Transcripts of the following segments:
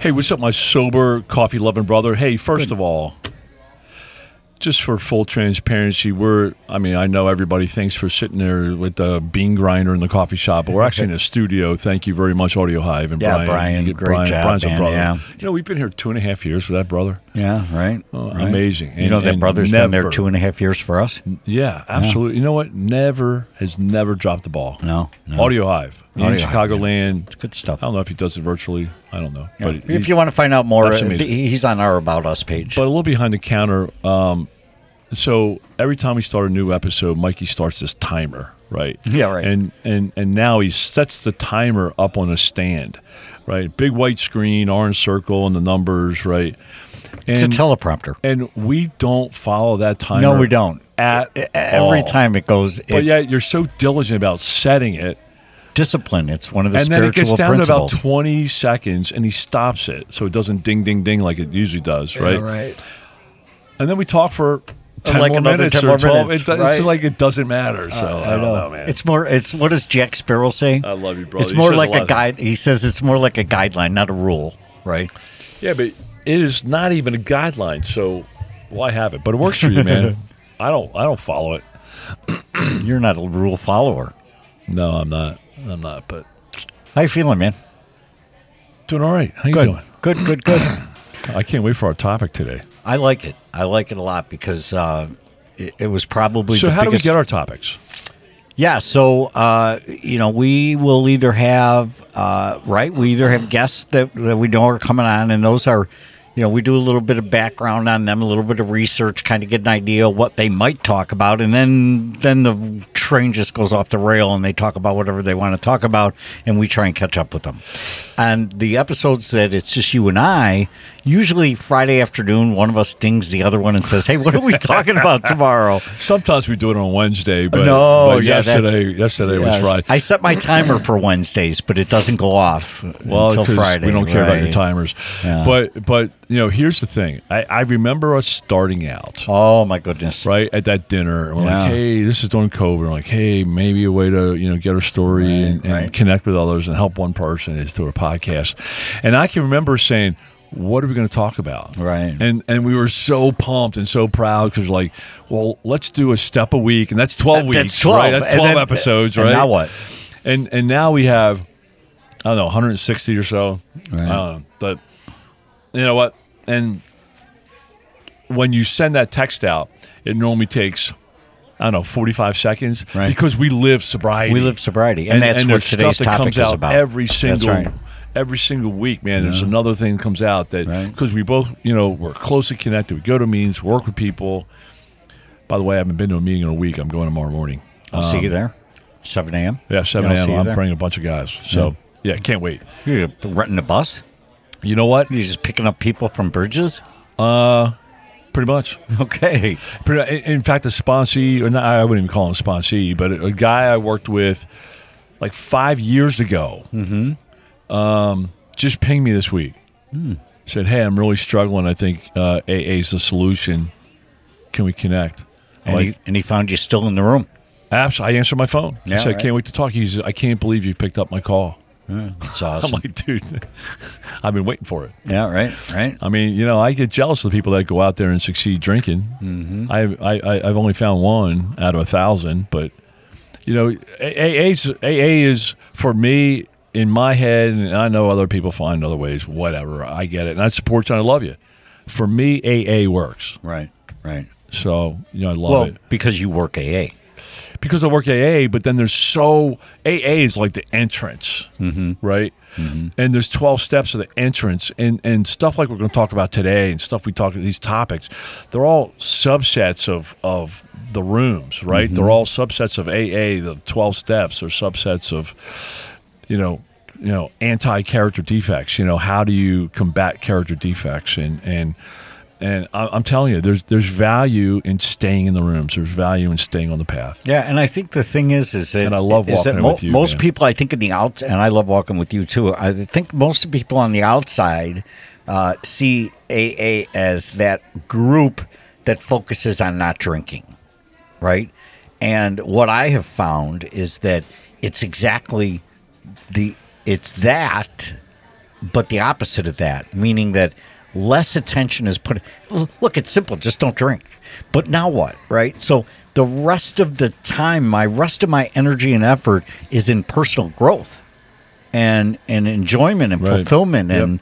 Hey, what's up, my sober coffee loving brother? Hey, first of all, just for full transparency, we're, I mean, I know everybody thanks for sitting there with the bean grinder in the coffee shop, but we're actually in a studio. Thank you very much, Audio Hive. And Brian. Yeah, Brian. Brian, great job, Brian's a man, brother. yeah. You know, we've been here two and a half years with that brother. Yeah, right. Oh, right. amazing. You know that and brother's been there two and a half years for us. Yeah, absolutely. You know what? Never, has never dropped the ball. No, no. Audio Hive in Audio Hive, Chicagoland. It's good stuff. I don't know if he does it virtually. I don't know. Yeah. But if he- you want to find out more, uh, he's on our About Us page. But a little behind the counter. Um, so every time we start a new episode, Mikey starts this timer, right? Yeah, right. And and and now he sets the timer up on a stand, right? Big white screen, orange circle, and the numbers, right? And, it's a teleprompter. and we don't follow that timer. No, we don't. At Every all. time it goes, But it, yet you're so diligent about setting it, discipline. It's one of the and then it gets down principles. to about 20 seconds, and he stops it so it doesn't ding, ding, ding like it usually does, right? right. and then we talk for 10 Like more another minutes 10 or more 12 minutes, it, right. it's like it doesn't matter uh, so I, don't know, man It's more. It's what does Jack Sparrow say? I love you, brother. It's He more says a like a of- guide. He says it's more like a guideline, not a rule. Right. yeah but it is not even a guideline so why have it but it works for you man I don't I don't follow it You're not a rule follower. no I'm not I'm not but How you feeling, man? doing all right how you Good. doing Good. Good. Good. I can't wait for our topic today I like it. I like it a lot because uh, it, it was probably so how biggest. do we get our topics yeah. So uh, you know, we will either have uh, right. We either have guests that, that we know are coming on, and those are. You know, we do a little bit of background on them, a little bit of research, kind of get an idea what they might talk about, and then then the train just goes off the rail, and they talk about whatever they want to talk about, and we try and catch up with them. And the episodes that it's just you and I, usually Friday afternoon, one of us dings the other one and says, "Hey, what are we talking about tomorrow?" sometimes we do it on Wednesday but, No, but yeah, yesterday yesterday Yes. was Friday I set my timer for Wednesdays, but it doesn't go off well, until Friday. we don't care about your timers. Yeah. But but you know, here's the thing. I, I remember us starting out. Oh my goodness! right at that dinner. We're Yeah. like, hey, this is during COVID. We're like, hey, maybe a way to you know get our story Right, and, and right. connect with others and help one person is through a podcast. And I can remember saying, what are we going to talk about? Right. And and we were so pumped and so proud because like, well, let's do a step a week, and that's twelve weeks. That's twelve. Right? That's And twelve then- episodes. and right. now what? And and now we have, I don't know, 160 or so. Right. Know, but you know what? And when you send that text out, it normally takes. I don't know, forty-five seconds, Right. because we live sobriety. We live sobriety, and, that's what there's today's stuff that topic comes is out about. every That's single, right. Every single week, man. There's another thing that comes out that Right. because we both, you know, we're closely connected. We go to meetings, work with people. By the way, I haven't been to a meeting in a week. I'm going tomorrow morning. I'll see you there, seven a.m. Yeah, seven a.m. I'm there. bringing a bunch of guys. So yeah, can't wait. You're renting a bus. You know what? You're just picking up people from bridges. Uh, pretty much. Okay. Pretty, in fact, a sponsee, or not, I wouldn't even call him a sponsee, but a, a guy I worked with like five years ago, um, just pinged me this week. Said, "Hey, I'm really struggling. I think uh, AA is the solution. Can we connect?" And, like, he, and he found you still in the room. Absolutely. I answered my phone. Yeah, I said, right. "Can't wait to talk." He's, "I can't believe you picked up my call." That's I'm awesome. like, "Dude, I've been waiting for it." yeah. Right. Right. I mean, you know, I get jealous of the people that go out there and succeed drinking. Mm-hmm. I, I, I- I've only found one out of a thousand, but you know, AA is, AA is for me in my head, and I know other people find other ways. Whatever, I get it, and I support you. and I love you. For me, AA works. Right. Right. So you know, I love Well, it because you work AA. because I work AA. But then there's so AA is like the entrance, mm-hmm. right? And there's 12 steps of the entrance, and and stuff like we're going to talk about today, and stuff we talk these topics. They're all subsets of of the rooms, right? They're all subsets of AA. The 12 steps are subsets of, you know, you know anti character defects. You know, how do you combat character defects? And and and I'm telling you, there's there's value in staying in the rooms. There's value in staying on the path. Yeah, and I think the thing is, is that And I love is that walking mo- with you, most man. people, I think, in the outs, and I love walking with you too. I think most people on the outside uh, see AA as that group that focuses on not drinking, right? And what I have found is that it's exactly the it's that, but the opposite of that, meaning that less attention is put. Look, it's simple. Just don't drink. But now what, right? So the rest of the time, my rest of my energy and effort is in personal growth, and and enjoyment and Right. fulfillment Yep. and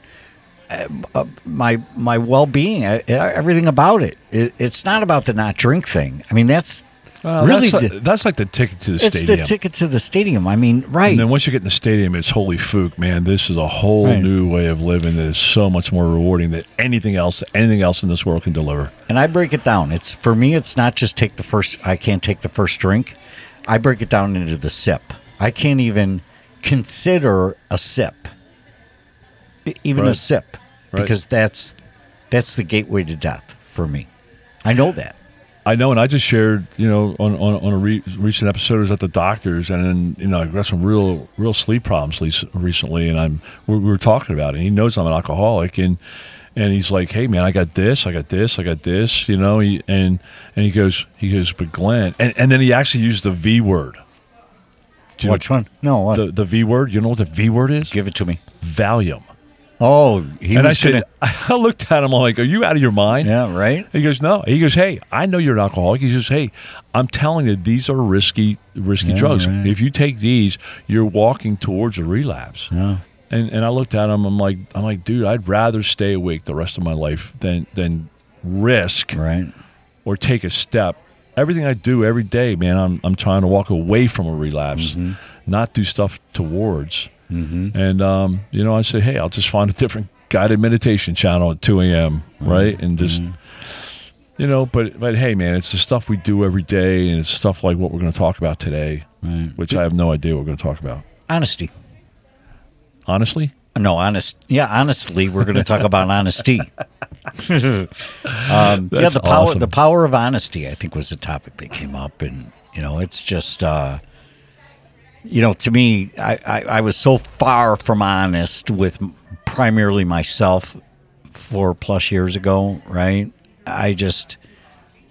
uh, my my well being, everything about it. it. It's not about the not drink thing. I mean, that's Really that's, like, that's like the ticket to the it's stadium. It's the ticket to the stadium. I mean, right? And then once you get in the stadium, it's holy fook, man. This is a whole Right. new way of living that is so much more rewarding than anything else, anything else in this world can deliver. And I break it down. It's for me. It's not just take the first. I can't take the first drink. I break it down into the sip. I can't even consider a sip, even a sip, Right. because that's that's the gateway to death for me. I know that. I know, and I just shared, you know, on on, on a re- recent episode, I was at the doctor's, and then, you know, I got some real real sleep problems recently, and I'm we, we were talking about it. And he knows I'm an alcoholic, and and he's like, "Hey, man, I got this, I got this, I got this," you know, he, and and he goes, he goes, "But Glenn," and and then he actually used the V word. You know Which one? No, what? The the V word. You know what the V word is? give it to me. Valium. Oh, he and I said, gonna- I looked at him. I'm like, "Are you out of your mind?" yeah, right. He goes, no. He goes, hey, I know you're an alcoholic. He says, hey, I'm telling you, these are risky, risky Yeah, drugs. right. If you take these, you're walking towards a relapse. Yeah. And and I looked at him. I'm like, I'm like, dude, I'd rather stay awake the rest of my life than than risk Right. or take a step. Everything I do every day, man, I'm I'm trying to walk away from a relapse, Mm-hmm. not do stuff towards. Mm-hmm. And um, you know, I said, hey, I'll just find a different guided meditation channel at 2 a.m. Mm-hmm. Right, and just you know, but but hey, man, it's the stuff we do every day, and it's stuff like what we're going to talk about today, Right. which I have no idea what we're going to talk about. Honesty. Honestly, No, honest. Yeah, honestly, we're going to talk about honesty. um, yeah, the power, awesome. the power of honesty. I think was the topic that came up, and you know, it's just, uh, you know, to me, I, I, I was so far from honest with primarily myself four plus years ago. Right? I just,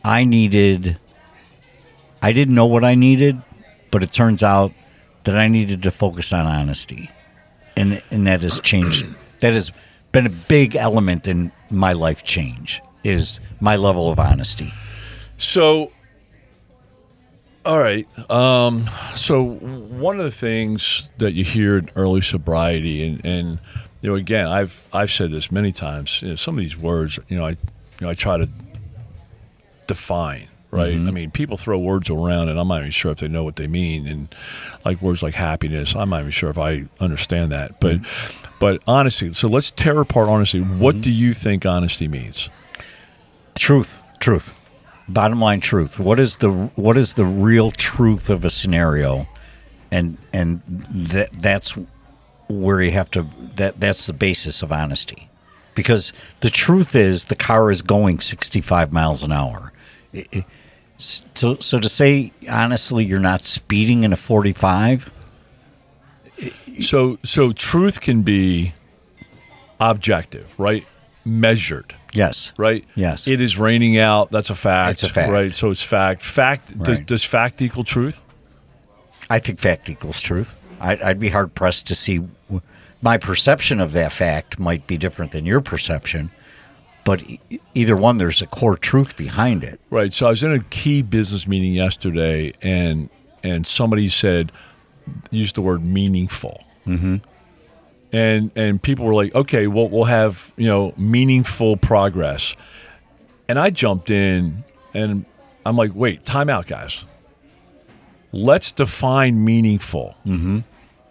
I needed, I didn't know what I needed, but it turns out that I needed to focus on honesty and and that has changed. That has been a big element in my life change is my level of honesty. So, all right. Um, so one of the things that you hear in early sobriety, and, and you know, again, I've I've said this many times. You know, some of these words, you know, I you know, I try to define. Right. Mm-hmm. I mean, people throw words around, and I'm not even sure if they know what they mean. And like words like happiness, I'm not even sure if I understand that. But, mm-hmm. but honesty. So let's tear apart honesty. What mm-hmm. do you think honesty means? Truth, truth. Bottom line truth. What is the what is the real truth of a scenario? And and that that's where you have to that that's the basis of honesty. Because the truth is the car is going 65 miles an hour. So so to say honestly you're not speeding in a 45 So so truth can be objective, right? Measured, yes right? Yes. It is raining out. That's a fact. It's a fact. right? So it's fact. Fact does, Right. does fact equal truth? I think fact equals truth. I'd, I'd be hard pressed to see my perception of that fact might be different than your perception, but either one, there's a core truth behind it. Right. So I was in a key business meeting yesterday, and and somebody said, used the word meaningful. Mm-hmm. And and people were like, okay, well, we'll have you know meaningful progress. And I jumped in, and I'm like, wait, time out, guys. Let's define meaningful. Mm-hmm.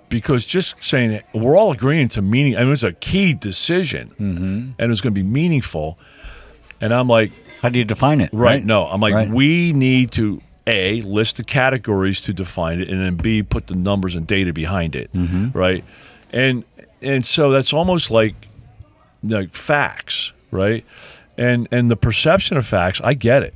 Because just saying we're all agreeing to meaning, I mean, it's a key decision, mm-hmm. and it's going to be meaningful. And I'm like, How do you define it? Right. No, I'm like, Right. we need to a list the categories to define it, and then b put the numbers and data behind it. Mm-hmm. Right. and and so that's almost like like facts, right? And and the perception of facts, I get it.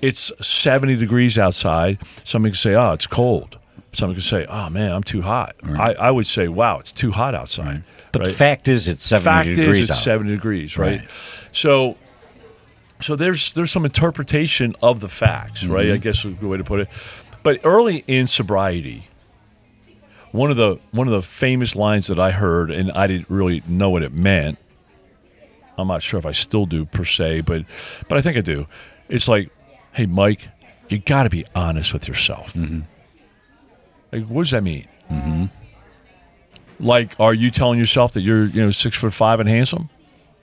It's 70 degrees outside. Somebody can say, "Oh, it's cold." Somebody can say, "Oh man, I'm too hot." I, I would say, "Wow, it's too hot outside." But right? the fact is, it's 70 fact degrees is it's out. 70 degrees, right? Right. So so there's there's some interpretation of the facts, right? Mm-hmm. I guess is a good way to put it. But early in sobriety, one of the one of the famous lines that I heard, and I didn't really know what it meant. I'm not sure if I still do per se, but but I think I do. It's like, hey, Mike, you got to be honest with yourself. Mm-hmm. Like, what does that mean? Mm-hmm. Like, are you telling yourself that you're you know six foot five and handsome?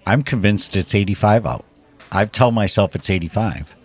I'm convinced it's 85 out. I tell myself it's 85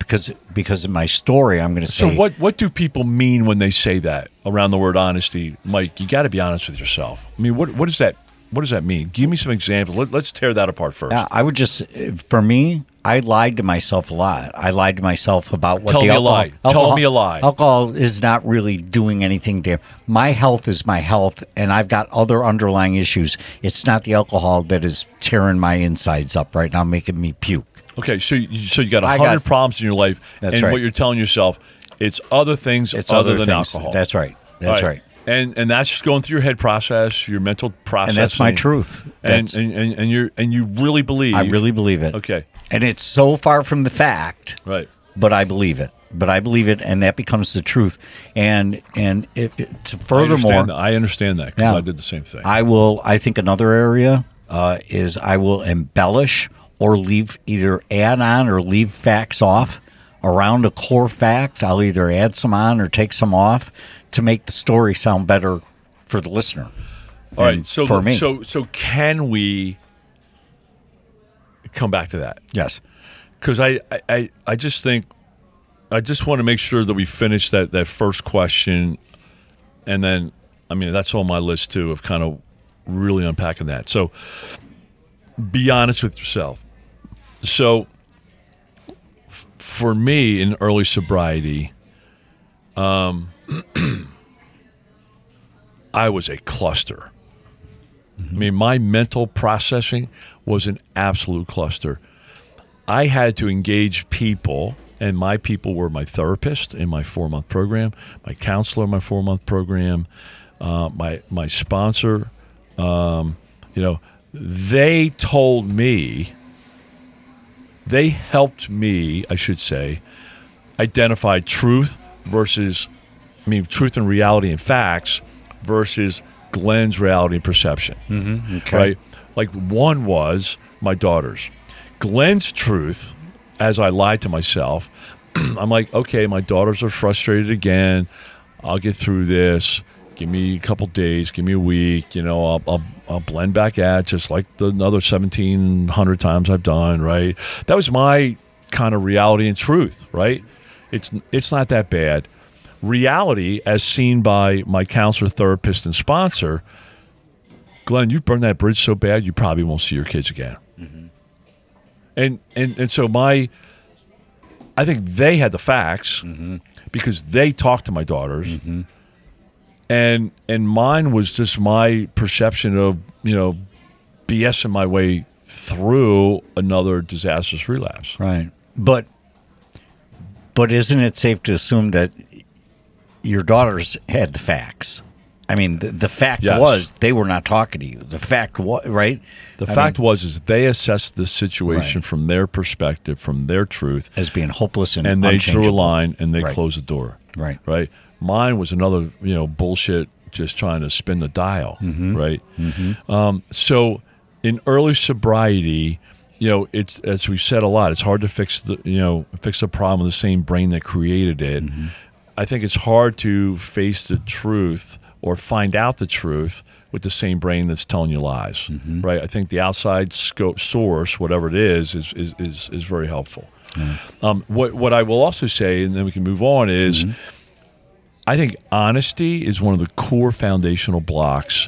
because because of my story, I'm going to say. So what what do people mean when they say that around the word honesty, Mike? You got to be honest with yourself. I mean, what what does that what does that mean? Give me some examples. Let, let's tear that apart first. Yeah, I would just, uh, for me, I lied to myself a lot. I lied to myself about what Tell the me a alcohol, lie. Tell me a lie. Alcohol is not really doing anything to my health. Is my health, and I've got other underlying issues. It's not the alcohol that is tearing my insides up right now, making me puke. Okay, so you, so you got a got- hundred problems in your life, That's and right. what you're telling yourself, it's other things It's other, other than things. alcohol. That's right. That's right. And and that's just going through your head process, your mental process, And that's my truth. And That's- and, and and you and you really believe. I really believe it. Okay. And it's so far from the fact. Right. but I believe it. But I believe it, and that becomes the truth. And and it, it's I furthermore, understand that. I understand that because Yeah. I did the same thing. I will. I think another area uh, is I will embellish or leave either add on or leave facts off around a core fact. I'll either add some on or take some off to make the story sound better for the listener. All right. So for me, so so can we come back to that? yes, because I, I- I, I just think I just want to make sure that we finish that, that first question, and then I mean that's on my list too of kind of really unpacking that. So be honest with yourself. So f- for me in early sobriety, um, I was a cluster. I mean, my mental processing was an absolute cluster. I had to engage people, and my people were my therapist in my four month program, my counselor in my four month program, uh, my my sponsor. Um, you know, they told me, they helped me, I should say, identify truth versus, I mean, truth and reality and facts versus Glenn's reality and perception mm-hmm. okay. right? Like one was my daughter's. Glenn's truth, as I lied to myself, I'm like, okay, my daughters are frustrated again. I'll get through this. Give me a couple days. Give me a week. You know, I'll, I'll, I'll blend back at just like the another 1,700 times I've done. Right. That was my kind of reality and truth. Right. It's it's not that bad. Reality, as seen by my counselor, therapist, and sponsor, Glenn, you burned that bridge so bad you probably won't see your kids again. Mm-hmm. And and and so my, I think they had the facts mm-hmm. because they talked to my daughters, mm-hmm. And and mine was just my perception of you know, BSing my way through another disastrous relapse. Right. But but isn't it safe to assume that your daughters had the facts? I mean, the, the fact Yes. was they were not talking to you. The fact was right. The I fact mean, was is they assessed the situation Right. from their perspective, from their truth, as being hopeless and and they drew a line and they Right. closed the door. Right. right? Mine was another, you know, bullshit, just trying to spin the dial, Mm-hmm. right? Um, so in early sobriety, you know, it's as we said a lot, it's hard to fix the, you know, fix the problem with the same brain that created it. Mm-hmm. I think it's hard to face the truth or find out the truth with the same brain that's telling you lies, Mm-hmm. right? I think the outside scope source, whatever it is, is is is, is very helpful. Um, what what I will also say, and then we can move on, is I think honesty is one of the core foundational blocks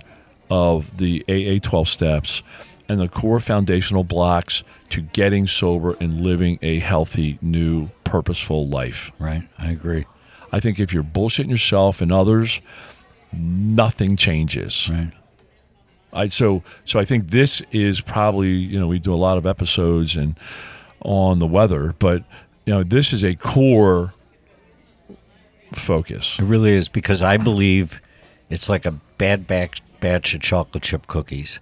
of the AA 12 steps and the core foundational blocks to getting sober and living a healthy, new, purposeful life. Right. I agree. I think if you're bullshitting yourself and others, nothing changes. Right. I so so I think this is probably you know we do a lot of episodes and on the weather, but you know this is a core focus. It really is because I believe it's like a bad batch, batch of chocolate chip cookies.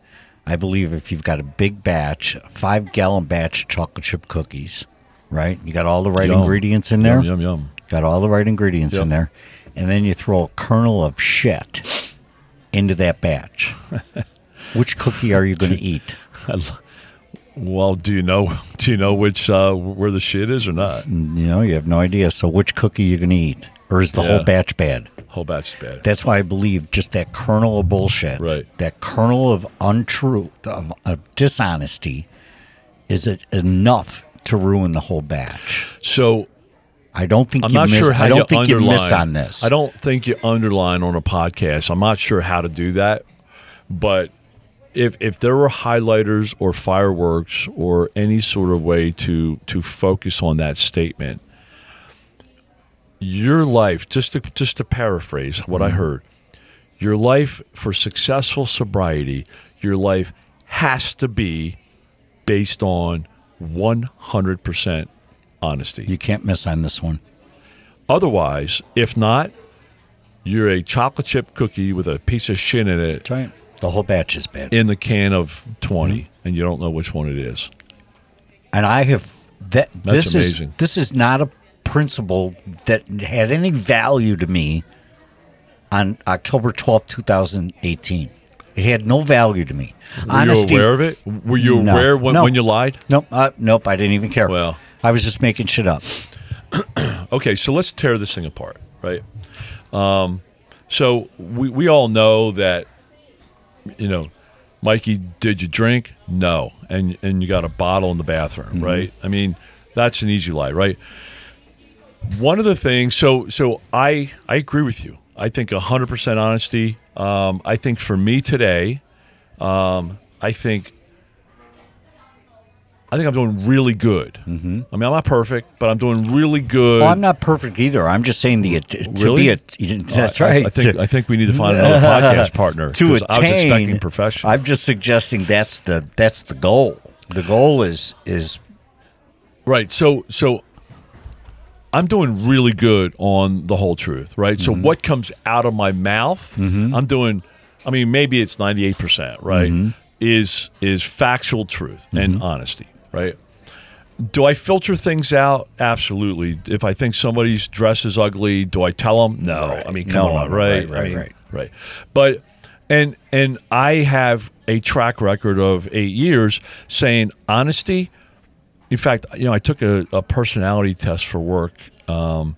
I believe if you've got a big batch, a five gallon batch of chocolate chip cookies, right? You got all the right Yum. ingredients in there. Yum yum yum. Got all the right ingredients Yep. in there. And then you throw a kernel of shit into that batch. Which cookie are you going to eat? Well, do you know do you know which uh, where the shit is or not? You know, you have no idea. So which cookie you going to eat? Or is the Yeah. whole batch bad? Whole batch is bad. That's why I believe just that kernel of bullshit, Right. that kernel of untruth, of, of dishonesty, is it enough to ruin the whole batch? So I don't think I'm you not miss. sure how I don't you think you underline. miss on this. I don't think you underline on a podcast. I'm not sure how to do that, but if if there were highlighters or fireworks or any sort of way to to focus on that statement, your life just to just to paraphrase what Mm-hmm. I heard, your life for successful sobriety, your life has to be based on 100% honesty. You can't miss on this one. Otherwise, if not, you're a chocolate chip cookie with a piece of shit in it That's right. The whole batch is bad. in the can of 20 Mm-hmm. and you don't know which one it is. and I have that. That's this amazing. is this is not a principle that had any value to me on October twelfth, two thousand eighteen. It had no value to me. Were Honesty, you aware of it? Were you No. aware when, No. when you lied? Nope. Uh, nope. I didn't even care. Well. I was just making shit up. Okay, so let's tear this thing apart, right? Um, so we, we all know that, you know, Mikey, did you drink? No. And, and you got a bottle in the bathroom, right? I mean, that's an easy lie, right? One of the things, so so I I agree with you. I think hundred percent honesty. Um, I think for me today, um, I think I think I'm doing really good. Mm-hmm. I mean, I'm not perfect, but I'm doing really good. Well, I'm not perfect either. I'm just saying the to Really? be a. That's I- I- right. I, think To- I think we need to find another podcast partner. to 'cause I was attain- expecting professional. I'm just suggesting that's the that's the goal. The goal is is Right. So so I'm doing really good on the whole truth, right? So mm-hmm. what comes out of my mouth, mm-hmm. I'm doing I mean maybe it's 98%, right? Mm-hmm. Is is factual truth and honesty, right? Do I filter things out? Absolutely. If I think somebody's dress is ugly, do I tell them? No. Right. I mean, come no, on, no, right? right, I mean, right. right. But and and I have a track record of eight years saying honesty. In fact, you know, I took a, a personality test for work, um,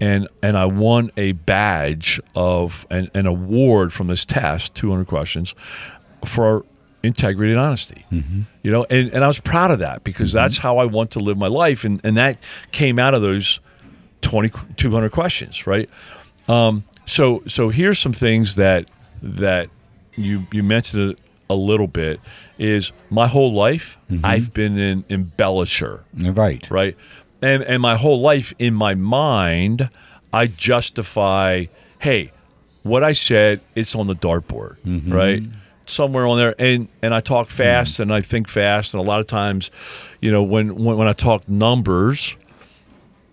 and and I won a badge of an, an award from this test, 200 questions, for integrity and honesty. You know, and, and I was proud of that because that's how I want to live my life, and and that came out of those 20 200 questions, right? Um, so so here's some things that that you you mentioned it a little bit is my whole life mm-hmm. I've been an embellisher, right. right? And and my whole life in my mind I justify, hey, what I said it's on the dartboard, mm-hmm. right? Somewhere on there, and and I talk mm-hmm. fast and I think fast, and a lot of times, you know, when when, when I talk numbers,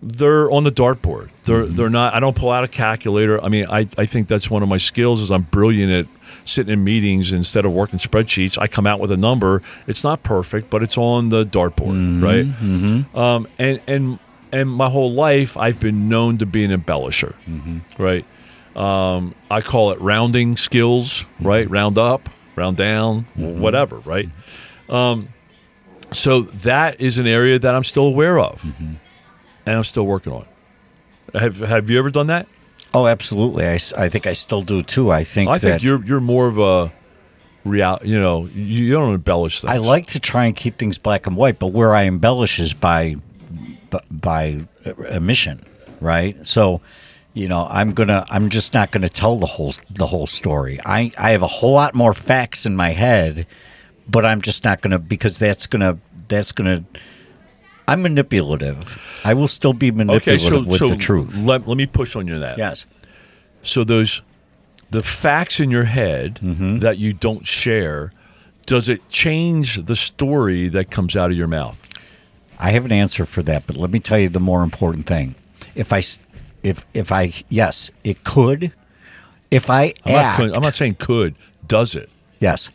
they're on the dartboard. They're they're not. I don't pull out a calculator. I mean, I I think that's one of my skills is I'm brilliant at sitting in meetings instead of working spreadsheets. I come out with a number. It's not perfect, but it's on the dartboard, mm-hmm, right? Mm-hmm. Um, and and and my whole life I've been known to be an embellisher, mm-hmm. right? Um, I call it rounding skills, right? Round up, round down, whatever, right? Um, so that is an area that I'm still aware of and I'm still working on. Have Have you ever done that? Oh, absolutely. I, I think I still do too. I think I think you're you're more of a real. You know, you, you don't embellish things. I like to try and keep things black and white, but where I embellish is by by omission, right? So, you know, I'm gonna I'm just not gonna tell the whole the whole story. I I have a whole lot more facts in my head, but I'm just not gonna because that's gonna that's gonna. I'm manipulative. I will still be Okay, manipulative so with so the truth. Let, let me push on you that. Yes. So those the facts in your head Mm-hmm. that you don't share, does it change the story that comes out of your mouth? I have an answer for that, but let me tell you the more important thing. If I if if I, yes, it could. If I I'm, act, not, I'm not saying could. Does it? yes,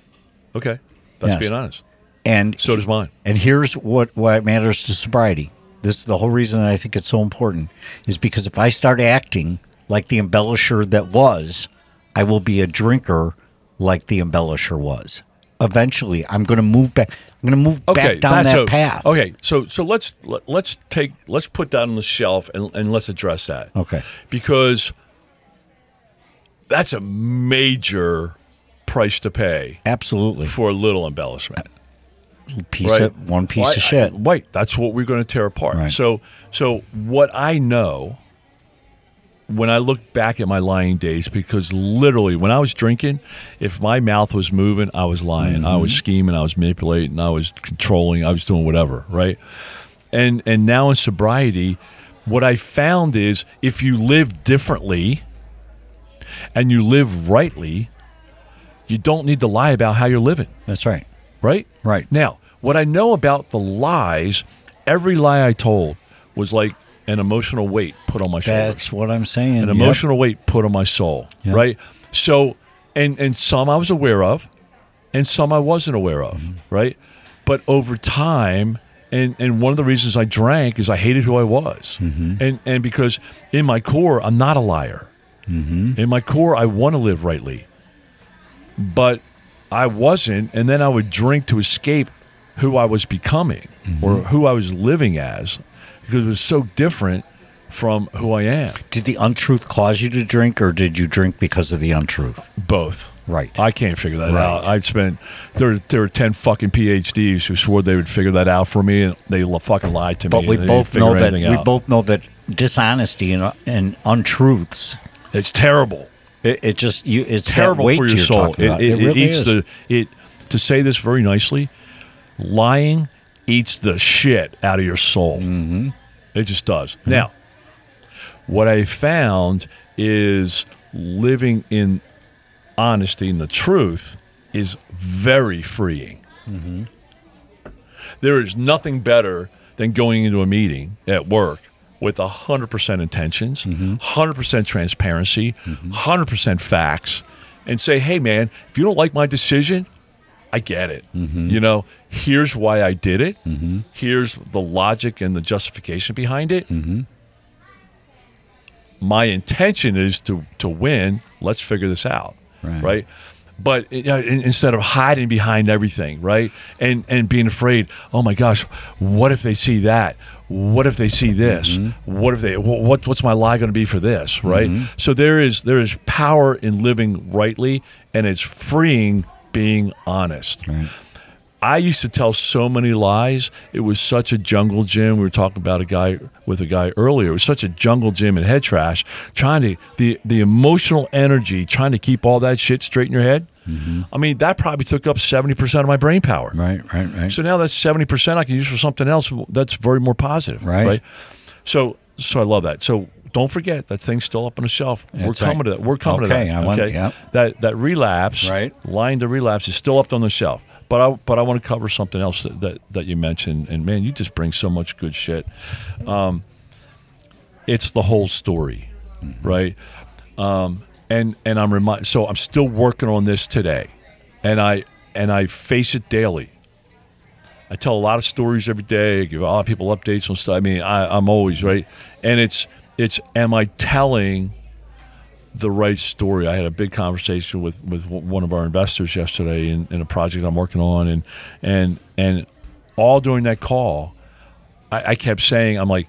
Okay, that's Yes. being honest. And So does mine. And here's what what matters to sobriety. This is the whole reason I think it's so important is because if I start acting like the embellisher that was, I will be a drinker like the embellisher was. Eventually, I'm going to move back. I'm going to move Okay, back down that a- path. Okay, so so let's let, let's take let's put that on the shelf and, and let's address that. Okay. because that's a major price to pay Absolutely. for a little embellishment. Piece right? of one piece Well, of shit. I- right. That's what we're going to tear apart. Right. So, so what I know when I look back at my lying days, because literally when I was drinking, if my mouth was moving, I was lying. I Mm-hmm. was scheming. I was manipulating. I was controlling. I was doing whatever. Right. And and now in sobriety, what I found is if you live differently and you live rightly, you don't need to lie about how you're living That's right. right? Right. Now, what I know about the lies, every lie I told was like an emotional weight put on my shoulders. That's what I'm saying. An Yep. emotional weight put on my soul, Yep. right? So, and and some I was aware of, and some I wasn't aware of, Mm-hmm. right? But over time, and and one of the reasons I drank is I hated who I was, Mm-hmm. and and because in my core I'm not a liar. Mm-hmm. In my core, I want to live rightly, but I wasn't, and then I would drink to escape who I was becoming mm-hmm. or who I was living as, because it was so different from who I am. Did the untruth cause you to drink, or did you drink because of the untruth? Both. Right. I can't figure that Right. out. I spent there. There were ten fucking PhDs who swore they would figure that out for me, and they fucking lied to But me. we both know that we both know that dishonesty and, uh, and untruths. It's terrible. It, it just you. It's terrible for your soul. It, it, it really eats is. the it. To say this very nicely, lying eats the shit out of your soul. Mm-hmm. It just does. Mm-hmm. Now, what I found is living in honesty and the truth is very freeing. Mm-hmm. There is nothing better than going into a meeting at work with 100% intentions, mm-hmm. 100% transparency, 100% facts, and say, hey, man, if you don't like my decision, I get it. Mm-hmm. You know, here's why I did it. Mm-hmm. Here's the logic and the justification behind it. Mm-hmm. My intention is to to win. Let's figure this out, Right. right? But you know, instead of hiding behind everything, right, and and being afraid, oh my gosh, what if they see that? What if they see this? What if they? What what's my lie going to be for this? Right. So there is there is power in living rightly, and it's freeing being honest. I used to tell so many lies. It was such a jungle gym. We were talking about a guy with a guy earlier. It was such a jungle gym and head trash. Trying to the the emotional energy, trying to keep all that shit straight in your head. Mm-hmm. I mean, that probably took up seventy percent of my brain power. right, right, right. So now that's seventy percent I can use for something else that's very more positive. Right. So so I love that. So don't forget that thing's still up on the shelf. We're coming right. to that. We're coming Okay, to that. Okay, I want- okay. yep. That that relapse, Right. Line to relapse is still up on the shelf. But I but I want to cover something else that, that, that you mentioned. And man, you just bring so much good shit. Um, it's the whole story, right? Um, and and I'm remind so I'm still working on this today, and I and I face it daily. I tell a lot of stories every day. I give a lot of people updates on stuff. I mean, I, I'm always right, and it's it's am I telling the right story? I had a big conversation with with one of our investors yesterday in, in a project I'm working on, and and and all during that call, I, I kept saying, I'm like,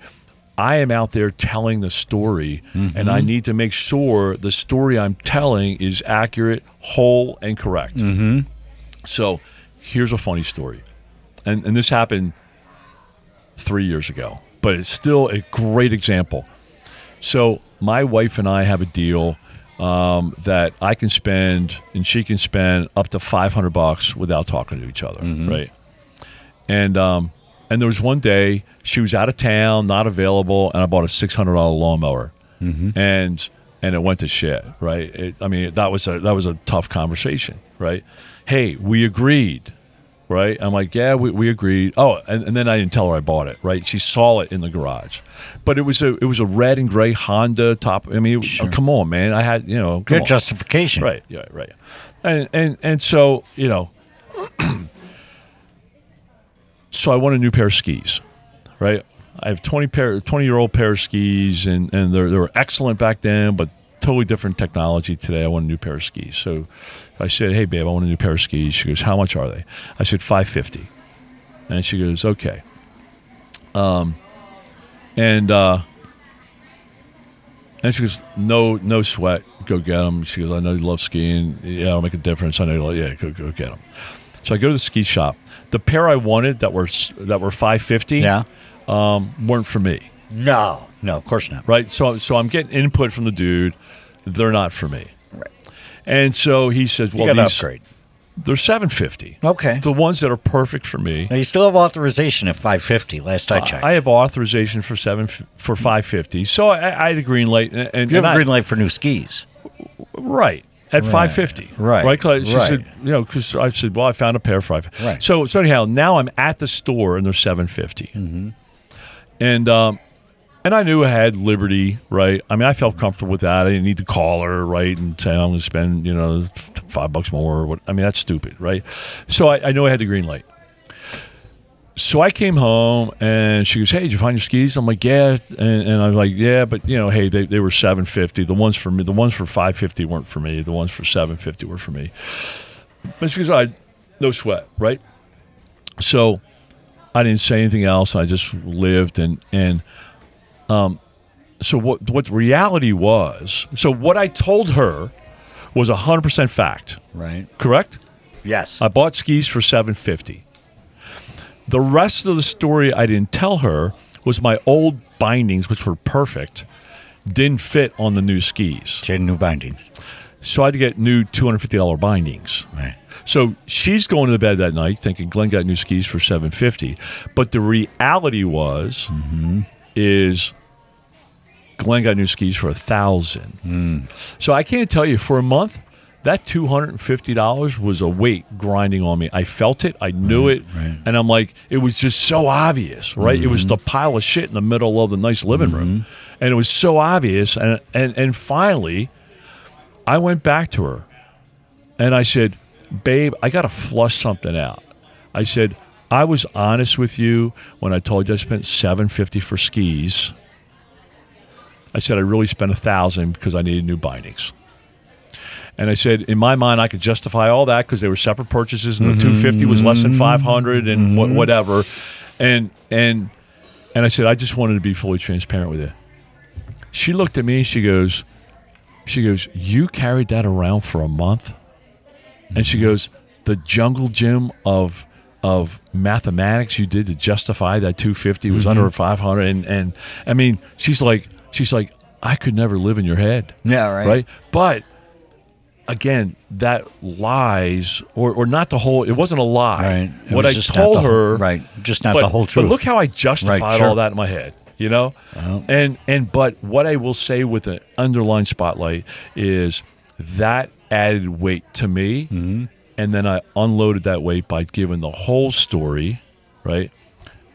I am out there telling the story, and I need to make sure the story I'm telling is accurate, whole, and correct. Mm-hmm. So here's a funny story. And, and this happened three years ago, but it's still a great example. So my wife and I have a deal um, that I can spend and she can spend up to 500 bucks without talking to each other, right? And um, and there was one day she was out of town, not available, and I bought a six hundred dollar lawnmower. And and it went to shit. Right? It, I mean, that was a that was a tough conversation. Right? Hey, we agreed. Right? I'm like, yeah, we, we agreed. Oh, and, and then I didn't tell her I bought it. Right? She saw it in the garage, but it was a it was a red and gray Honda top. I mean, it- come on, man. I had you know, Good on. justification. Right, yeah, right. And and and so, you know, so I want a new pair of skis, right? I have 20 pair 20 year old pair of skis and and they're they were excellent back then, but totally different technology today. I want a new pair of skis. So I said, "Hey babe, I want a new pair of skis." She goes, "How much are they?" I said, "550." And she goes, "Okay." Um and uh and she goes, no, no sweat. Go get them. She goes, I know you love skiing. Yeah, it'll make a difference. I know you love. Yeah, go, go get them. So I go to the ski shop. The pair I wanted that were that were five fifty, Yeah. um, weren't for me. No. No, of course not. Right. So so I'm getting input from the dude. They're not for me. Right. And so he says, well, to these upgrade. they're seven fifty. Okay. The ones that are perfect for me. Now you still have authorization at 550. Last I checked. I have authorization for seven for five fifty. So I, I had a green light, and, and you have and a I- green light for new skis. Right. At Right. 550. Right. Right. 'Cause she Right. said, you know, because I said, well, I found a pair of five. Right. So, so anyhow, now I'm at the store and they're 750. Mm-hmm. And, um, and I knew I had Liberty, right? I mean, I felt comfortable with that. I didn't need to call her, right, and say I'm going to spend, you know, five bucks more. Or what? I mean, that's stupid, right? So I, I know I had the green light. So I came home and she goes, "Hey, did you find your skis?" I'm like, "Yeah," and, and I'm like, "Yeah, but you know, hey, they, they were 750. The ones for me, the ones for 550 weren't for me. The ones for 750 were for me." But she goes, "I, no sweat, right?" So I didn't say anything else. I just lived and and um, so what what reality was? So what I told her was 100 percent fact. Right. Correct. Yes. I bought skis for 750. The rest of the story I didn't tell her was my old bindings, which were perfect, didn't fit on the new skis. She had new bindings. So I had to get new $250 bindings. Right. So she's going to bed that night thinking Glenn got new skis for 750. But the reality was is Glenn got new skis for a thousand. So I can't tell you for a month that two hundred and fifty dollars was a weight grinding on me. I felt it, I knew it, right. and I'm like, it was just so obvious, right? It was mm-hmm. the pile of shit in the middle of the nice living room, mm-hmm. and it was so obvious. And and and finally, I went back to her, and I said, "Babe, I got to flush something out." I said, "I was honest with you when I told you I spent seven fifty for skis." I said I really spent a thousand because I needed new bindings. And I said, in my mind, I could justify all that because they were separate purchases, and the mm-hmm. two fifty was less than mm-hmm. five hundred, and wha- mm-hmm. whatever. And and and I said, I just wanted to be fully transparent with you. She looked at me and she goes, she goes, you carried that around for a month, and she goes, the jungle gym of of mathematics you did to justify that 250 was under 500 and and I mean she's like she's like I could never live in your head Yeah, right. right but again that lies or or not the whole it wasn't a lie Right. It what I just told whole- her right, just not but, the whole truth. but look how I justified Right, sure. all that in my head you know Well. and and but what I will say with an underlying spotlight is that added weight to me Mm-hmm. and then I unloaded that weight by giving the whole story right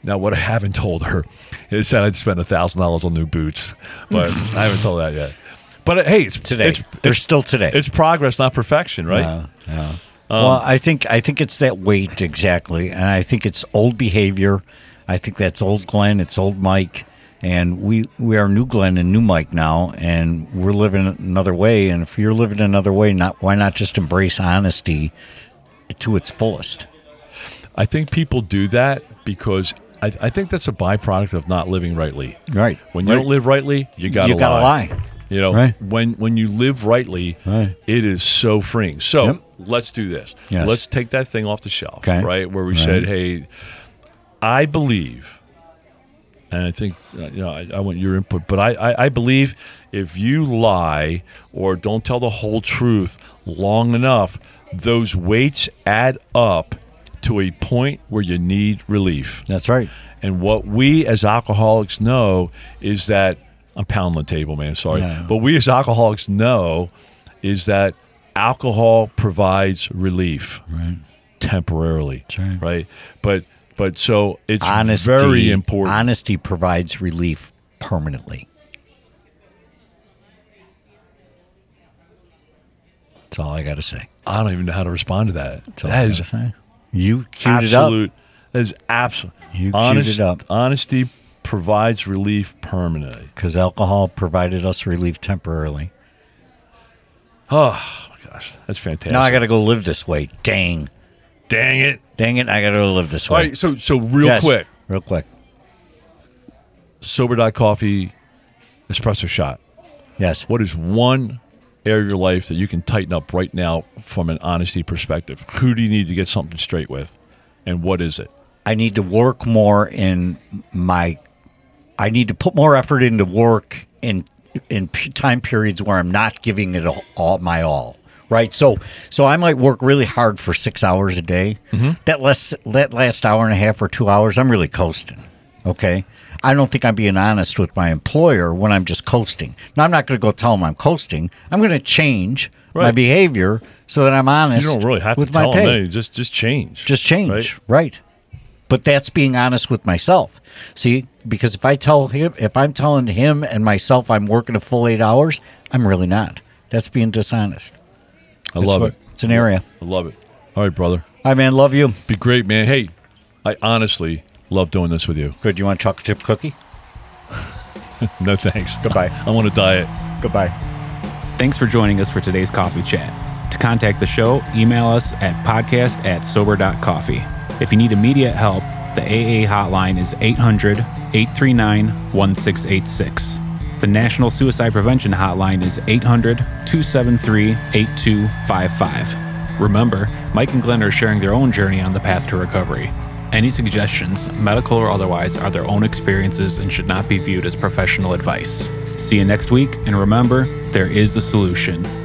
now what I haven't told her is that I'd spent a thousand dollars on new boots but I haven't told that yet but uh, hey it's today. it's, They're it's, still today. it's progress not perfection right Yeah, yeah. well, I think I think it's that weight exactly, and I think it's old behavior. I think that's old Glenn. It's old Mike, and we we are new Glenn and new Mike now, and we're living another way. And if you're living another way, not why not just embrace honesty to its fullest? I think people do that because I, I think that's a byproduct of not living rightly. Right. When you Right. don't live rightly, you got to lie. you gotta lie. You know, Right. when when you live rightly, Right. it is so freeing. So Yep. let's do this. Yes. Let's take that thing off the shelf, Okay. right? Where we Right. said, "Hey, I believe," and I think uh, you know I, I want your input, but I, I I believe if you lie or don't tell the whole truth long enough, those weights add up to a point where you need relief. That's right. And what we as alcoholics know is that I'm pounding the table, man. Sorry, No. but we as alcoholics know is that alcohol provides relief Right. temporarily, right. right? But but so it's Honesty, very important. Honesty provides relief permanently. That's all I got to say. I don't even know how to respond to that. That's all That I gotta say. You queued it up. absolute. That is absolute. You queued it up. Honesty provides relief permanently. because alcohol provided us relief temporarily. Oh my gosh, that's fantastic. Now I got to go live this way. Dang, Dang it! dang it! I got to go live this way. right, so so real Yes, quick, real quick. sober dot coffee, espresso shot. Yes, What is one area of your life that you can tighten up right now from an honesty perspective? Who do you need to get something straight with, and what is it? I need to work more in my. I need to put more effort into work in in p- time periods where I'm not giving it all, all my all. Right, so so I might work really hard for six hours a day. Mm-hmm. That last that last hour and a half or two hours, I'm really coasting. Okay, I don't think I'm being honest with my employer when I'm just coasting. Now I'm not going to go tell him I'm coasting. I'm going to change my behavior so that I'm honest. You honest. don't really have to with my tell pay. them. Hey, just just change. Just change, right? right? But that's being honest with myself. See, because if I tell him, if I'm telling him and myself I'm working a full eight hours, I'm really not. That's being dishonest. I That's love what- it. It's an area. I love it. All right, brother. Hi, man. Love you. Be great, man. Hey, I honestly love doing this with you. Good. You want a chocolate chip cookie? No thanks. Goodbye. I'm on a diet. Goodbye. Thanks for joining us for today's coffee chat. To contact the show, email us at podcast at sober.coffee. If you need immediate help, the AA hotline is 800 839 1686. The National Suicide Prevention Hotline is 800 273 8255. Remember, Mike and Glenn are sharing their own journey on the path to recovery. Any suggestions, medical or otherwise, are their own experiences and should not be viewed as professional advice. See you next week, and remember, there is a solution.